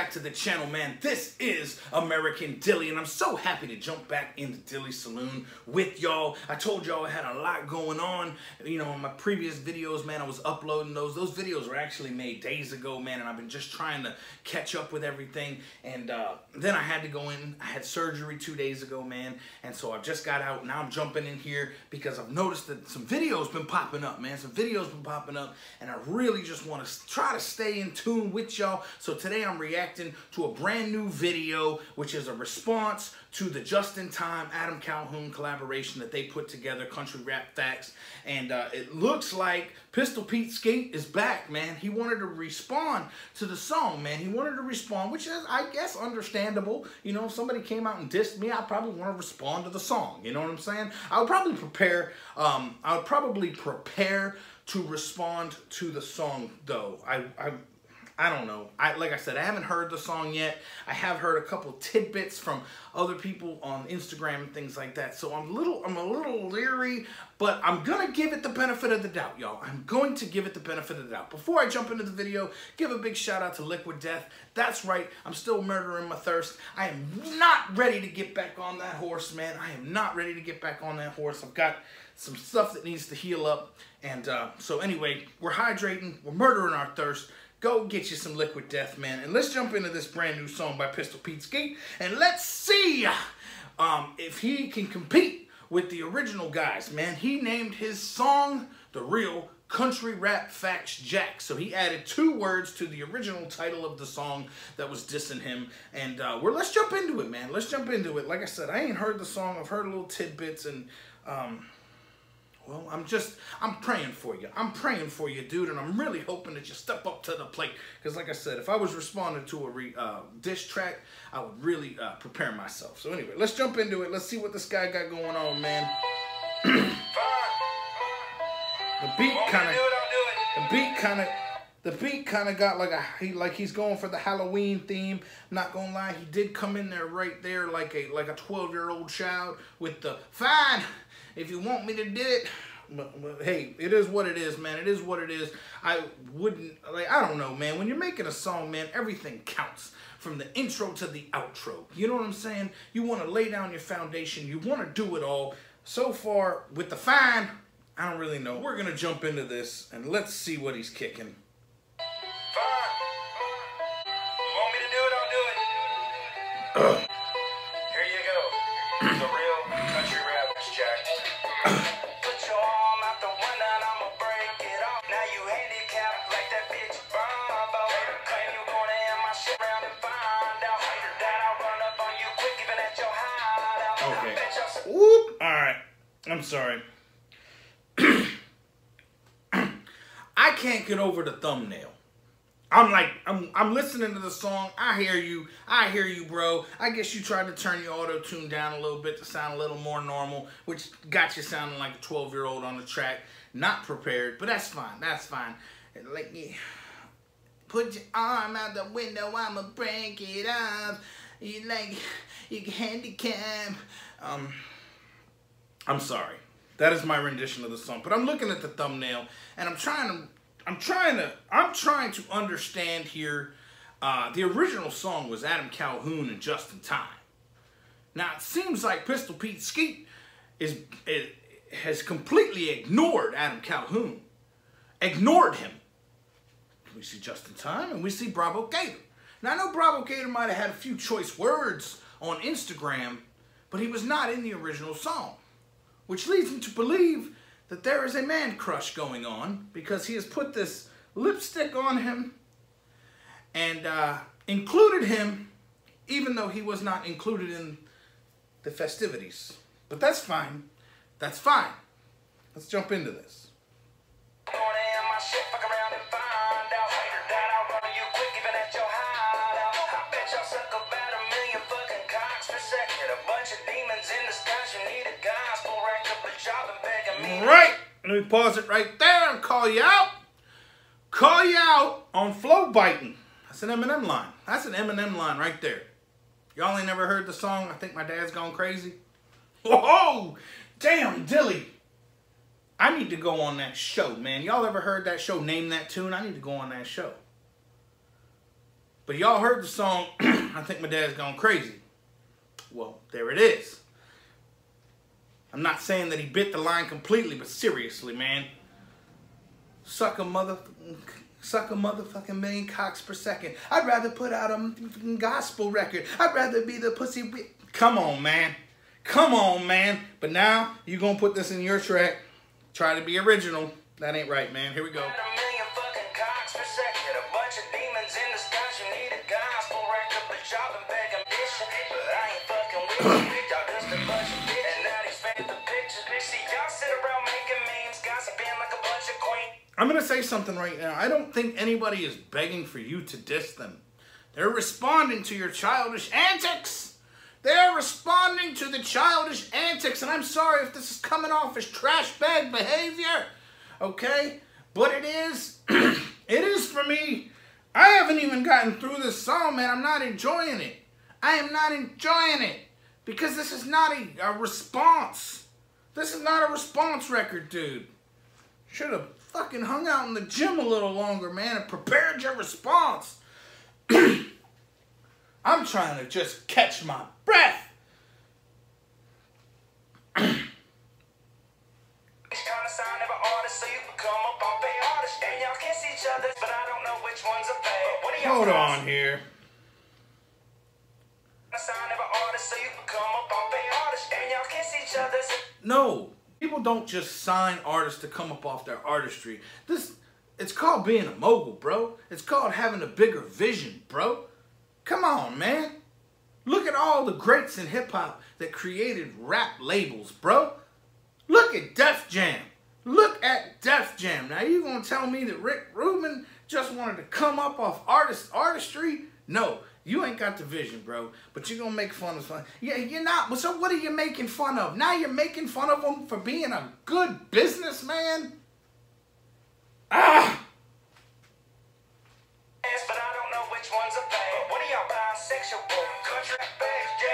back to the channel, man. This is American Dilly, and I'm so happy to jump back into Dilly Saloon with y'all. I told y'all I had a lot going on. You know, in my previous videos, man, I was uploading those. Those videos were actually made days ago, man, and I've been just trying to catch up with everything. And uh, then I had to go in. I had surgery two days ago, man, and so I just got out. Now I'm jumping in here because I've noticed that some videos been popping up, man. Some videos been popping up, and I really just want to try to stay in tune with y'all. So today I'm reacting to a brand new video, which is a response to the Justin Time Adam Calhoun collaboration that they put together, Country Rap Facts. And uh, it looks like Pistol Pete Skate is back, man. He wanted to respond to the song, man. He wanted to respond, which is, I guess, understandable. You know, if somebody came out and dissed me, I probably want to respond to the song. You know what I'm saying? I would probably prepare, um, I would probably prepare to respond to the song, though. I, I I don't know. I like I said, I haven't heard the song yet. I have heard a couple tidbits from other people on Instagram and things like that. So I'm a little I'm a little leery, but I'm gonna give it the benefit of the doubt, y'all. I'm going to give it the benefit of the doubt. Before I jump into the video, give a big shout out to Liquid Death. That's right, I'm still murdering my thirst. I am not ready to get back on that horse, man. I am not ready to get back on that horse. I've got some stuff that needs to heal up. And uh, so anyway, we're hydrating, we're murdering our thirst. Go get you some Liquid Death, man. And let's jump into this brand new song by Pistol Pete Skate. And let's see um, if he can compete with the original guys, man. He named his song The Real Country Rap Facts Jack. So he added two words to the original title of the song that was dissing him. And uh, we're let's jump into it, man. Let's jump into it. Like I said, I ain't heard the song. I've heard a little tidbits and... Um, well, I'm just, I'm praying for you. I'm praying for you, dude, and I'm really hoping that you step up to the plate. Because like I said, if I was responding to a re, uh, dish track, I would really uh, prepare myself. So anyway, let's jump into it. Let's see what this guy got going on, man. the beat kind of, the beat kind of, the beat kind of got like a he like he's going for the Halloween theme. not gonna lie, he did come in there right there like a like a 12 year old child with the fine if you want me to do it, but, but, hey, it is what it is, man. It is what it is. I wouldn't, like, I don't know, man. When you're making a song, man, everything counts from the intro to the outro. You know what I'm saying? You want to lay down your foundation. You want to do it all. So far, with the fine, I don't really know. We're going to jump into this, and let's see what he's kicking. Whoop. All right. I'm sorry. I can't get over the thumbnail. I'm like, I'm, I'm listening to the song. I hear you. I hear you, bro. I guess you tried to turn your auto tune down a little bit to sound a little more normal, which got you sounding like a 12 year old on the track. Not prepared, but that's fine. That's fine. Like, yeah. Put your arm out the window, I'ma break it off. You like, you handicap. Um, I'm sorry. That is my rendition of the song. But I'm looking at the thumbnail and I'm trying to I'm trying to I'm trying to understand here. Uh, the original song was Adam Calhoun and Justin Time. Now it seems like Pistol Pete Skeet is, is has completely ignored Adam Calhoun, ignored him. We see Justin Time and we see Brabo Gator. Now I know Brabo Gator might have had a few choice words on Instagram, but he was not in the original song which leads me to believe that there is a man crush going on because he has put this lipstick on him and uh, included him even though he was not included in the festivities. But that's fine. That's fine. Let's jump into this. Right. Let me pause it right there and call you out. Call you out on flow biting. That's an Eminem line. That's an Eminem line right there. Y'all ain't never heard the song. I think my dad's gone crazy. Whoa! Damn, Dilly. I need to go on that show, man. Y'all ever heard that show, Name That Tune? I need to go on that show. But y'all heard the song, I think my dad's gone crazy. Well, there it is. I'm not saying that he bit the line completely, but seriously, man. Suck a mother suck a motherfucking million cocks per second. I'd rather put out a gospel record. I'd rather be the pussy. Be- Come on, man. Come on, man. But now you gonna put this in your track. Try to be original. That ain't right, man. Here we go. I'm gonna say something right now. I don't think anybody is begging for you to diss them. They're responding to your childish antics. They're responding to the childish antics, and I'm sorry if this is coming off as trash bag behavior. Okay? But it is. it is for me. I haven't even gotten through this song, man. I'm not enjoying it. I am not enjoying it. Because this is not a, a response. This is not a response record, dude. Should have fucking hung out in the gym a little longer, man, and prepared your response. I'm trying to just catch my breath. Each kind of sign of an artist, so you become a bumpy artist. And y'all kiss each other, but I don't know which one's a fake. What do y'all Hold on here. A sign of an artist, so you become a bumpy artist. And y'all kiss each other. No, people don't just sign artists to come up off their artistry. This, it's called being a mogul, bro. It's called having a bigger vision, bro. Come on, man. Look at all the greats in hip hop that created rap labels, bro. Look at Def Jam. Look at Def Jam. Now you gonna tell me that Rick Rubin just wanted to come up off artist artistry? No, you ain't got the vision, bro. But you're gonna make fun of fun. Yeah, you're not. So what are you making fun of? Now you're making fun of him for being a good businessman? Ah! but I don't know which one's a. What are y'all? Country bags,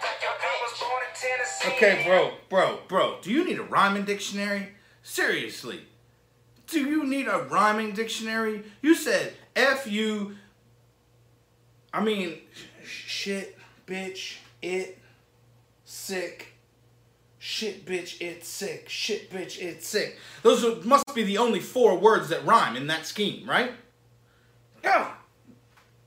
fuck your bitch. I was born in Tennessee. Okay, bro, bro, bro. Do you need a rhyming dictionary? Seriously. Do you need a rhyming dictionary? You said F U. I mean, sh- shit, bitch, it, sick. Shit, bitch, it's sick. Shit, bitch, it's sick. Those must be the only four words that rhyme in that scheme, right? Yeah.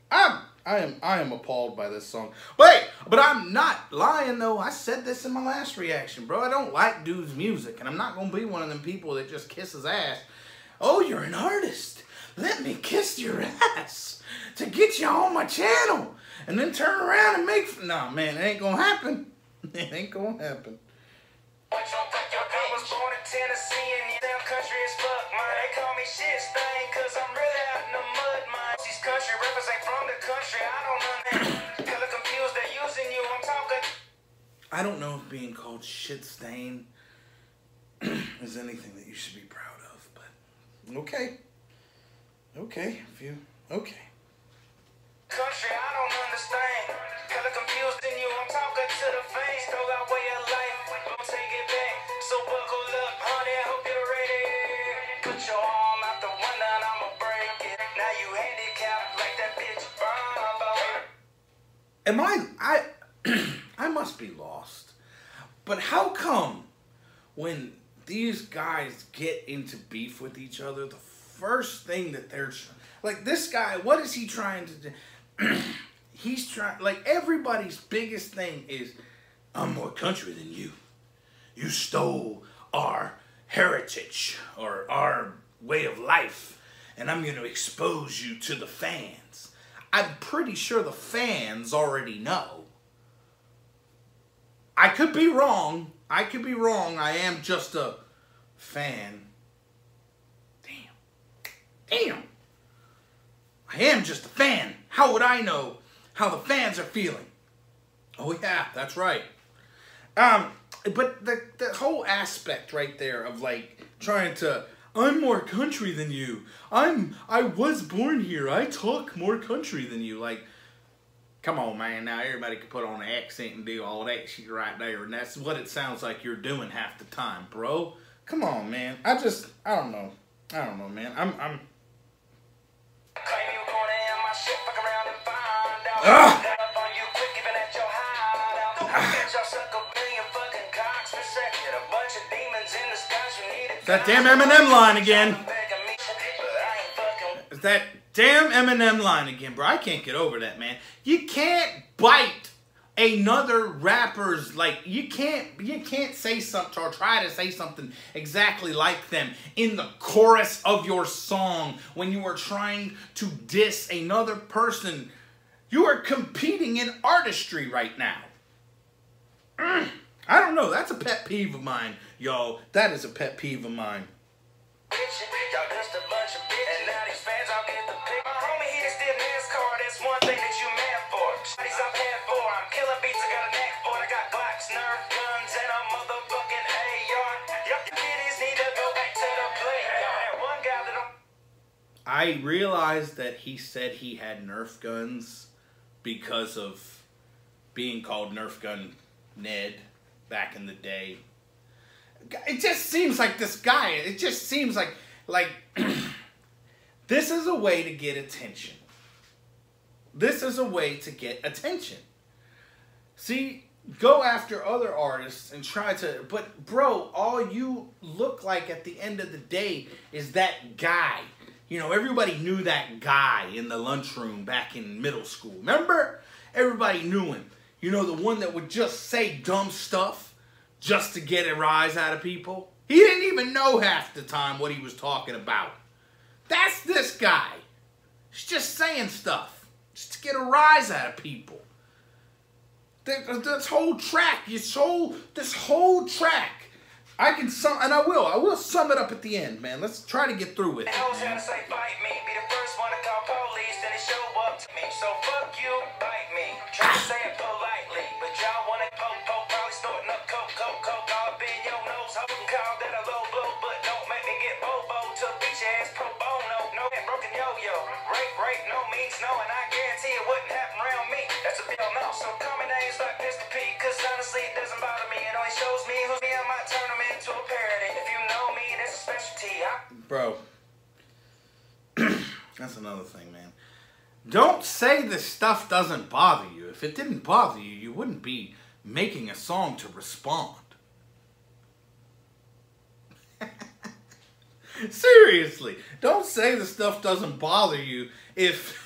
I'm, I am, I am appalled by this song. But hey, but I'm not lying though. I said this in my last reaction, bro. I don't like dude's music, and I'm not gonna be one of them people that just kisses ass. Oh, you're an artist. Let me kiss your ass to get you on my channel, and then turn around and make. Nah, man, it ain't gonna happen. It ain't gonna happen. Watch on fuck your bitch. I was born in Tennessee and you damn country as fuck, man. They call me shit stain cause I'm really out in the mud, man. These country rappers ain't from the country. I don't understand. Hella confused, they using you. I'm talking. I don't know if being called shit stain is anything that you should be proud of, but okay. Okay, if you okay. Country, I don't understand. Hella confused in you. I'm talking to the fans. Throw out way of life. Don't take it back. So buckle up, honey. I hope you're ready. Put your arm out the window and I'ma break it. Now you handicapped like that bitch Bumbo. Am I I I must be lost. But how come when these guys get into beef with each other, the first thing that they're like this guy, what is he trying to do? He's trying like everybody's biggest thing is I'm more country than you. You stole our heritage or our way of life, and I'm going to expose you to the fans. I'm pretty sure the fans already know. I could be wrong, I could be wrong. I am just a fan. Damn. Damn. I am just a fan. How would I know how the fans are feeling? Oh yeah, that's right. Um, but the the whole aspect right there of like trying to I'm more country than you. I'm I was born here. I talk more country than you. Like, come on, man. Now everybody can put on an accent and do all that shit right there, and that's what it sounds like you're doing half the time, bro. Come on, man. I just I don't know. I don't know, man. I'm I'm That damn Eminem line again. That damn Eminem line again, bro. I can't get over that, man. You can't bite another rapper's like you can't you can't say something or try to say something exactly like them in the chorus of your song when you are trying to diss another person. You are competing in artistry right now. Mm, I don't know. That's a pet peeve of mine, y'all. That is a pet peeve of mine. I realized that he said he had Nerf guns because of being called Nerf Gun Ned back in the day. It just seems like this guy. It just seems like like this is a way to get attention. This is a way to get attention. See, go after other artists and try to but bro, all you look like at the end of the day is that guy. You know, everybody knew that guy in the lunchroom back in middle school. Remember? Everybody knew him. You know, the one that would just say dumb stuff just to get a rise out of people. He didn't even know half the time what he was talking about. That's this guy. He's just saying stuff just to get a rise out of people. This whole track, this whole, this whole track, I can sum, and I will, I will sum it up at the end, man. Let's try to get through with it. Say bite me, be the first one to call police, show up to me. So fuck you, bite me. Try to say it politely, but y'all wanna poke, poke, probably snorting up coke, coke, coke, your nose. Hope call that a low blow, but don't make me get bobo to beat your ass pro bono. No, broken yo-yo, rape, rape, no means no, and I guarantee it wouldn't happen around me. That's a bill no. So like doesn't bother me. It only shows me who's me, might turn them into a parody. If you know me, that's a specialty. I Bro, that's another thing, man. Don't say this stuff doesn't bother you. If it didn't bother you, you wouldn't be making a song to respond. Seriously, don't say the stuff doesn't bother you if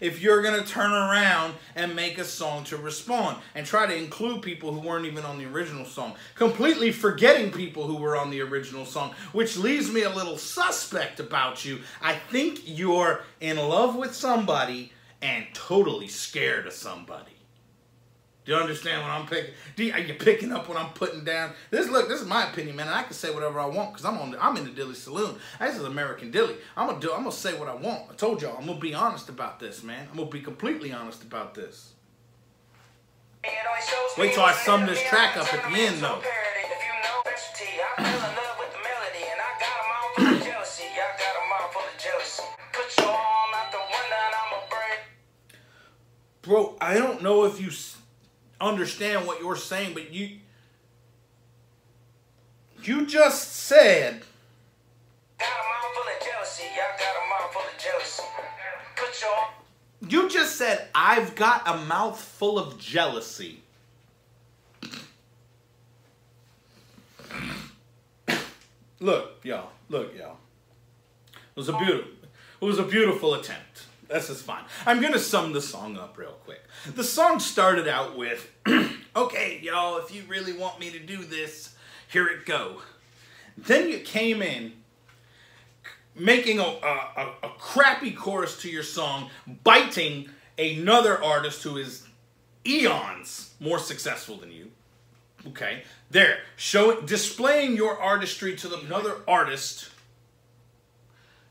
if you're gonna turn around and make a song to respond and try to include people who weren't even on the original song, completely forgetting people who were on the original song, which leaves me a little suspect about you. I think you're in love with somebody and totally scared of somebody. Do you understand what I'm picking? Do you, are you picking up what I'm putting down? This look, this is my opinion, man. I can say whatever I want because I'm on. The, I'm in the Dilly Saloon. This is American Dilly. I'm gonna do. I'm gonna say what I want. I told y'all. I'm gonna be honest about this, man. I'm gonna be completely honest about this. Wait till I sum this track up at the end, though. Bro, I don't know if you understand what you're saying, but you you just said you just said I've got a mouth full of jealousy. Look, y'all. Look, y'all. It was a beautiful it was a beautiful attempt. This is fine. I'm gonna sum the song up real quick. The song started out with, okay, y'all, if you really want me to do this, here it go. Then you came in making a, a, a, a crappy chorus to your song, biting another artist who is eons more successful than you. Okay, there, showing, displaying your artistry to the, another artist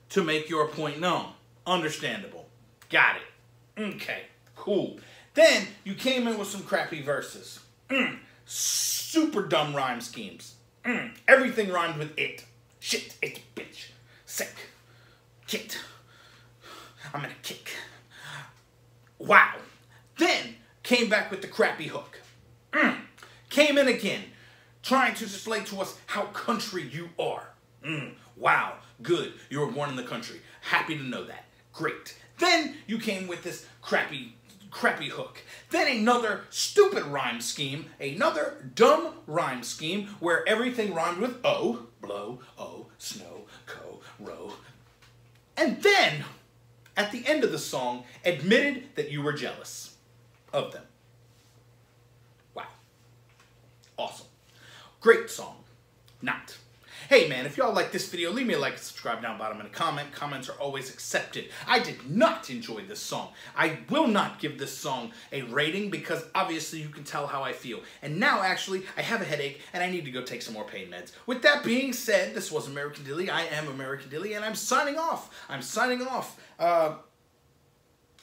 to make your point known. Understandable. Got it. Okay, cool. Then you came in with some crappy verses. Mm, super dumb rhyme schemes. Mm, everything rhymed with it. Shit, it, bitch. Sick. Kit. I'm gonna kick. Wow. Then came back with the crappy hook. Mm. Came in again, trying to display to us how country you are. Mm. Wow. Good. You were born in the country. Happy to know that. Great. Then you came with this crappy crappy hook. Then another stupid rhyme scheme, another dumb rhyme scheme where everything rhymed with O, blow, O, snow, co, row. And then, at the end of the song, admitted that you were jealous of them. Wow. Awesome. Great song. Not. Hey man, if y'all like this video, leave me a like subscribe down bottom and a comment. Comments are always accepted. I did not enjoy this song. I will not give this song a rating because obviously you can tell how I feel. And now actually, I have a headache and I need to go take some more pain meds. With that being said, this was American Dilly. I am American Dilly and I'm signing off. I'm signing off. Uh,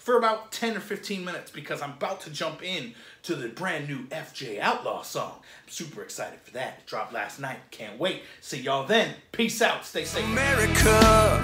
for about 10 or 15 minutes because I'm about to jump in to the brand new FJ Outlaw song. I'm super excited for that. It dropped last night. Can't wait. See y'all then. Peace out. Stay safe. America.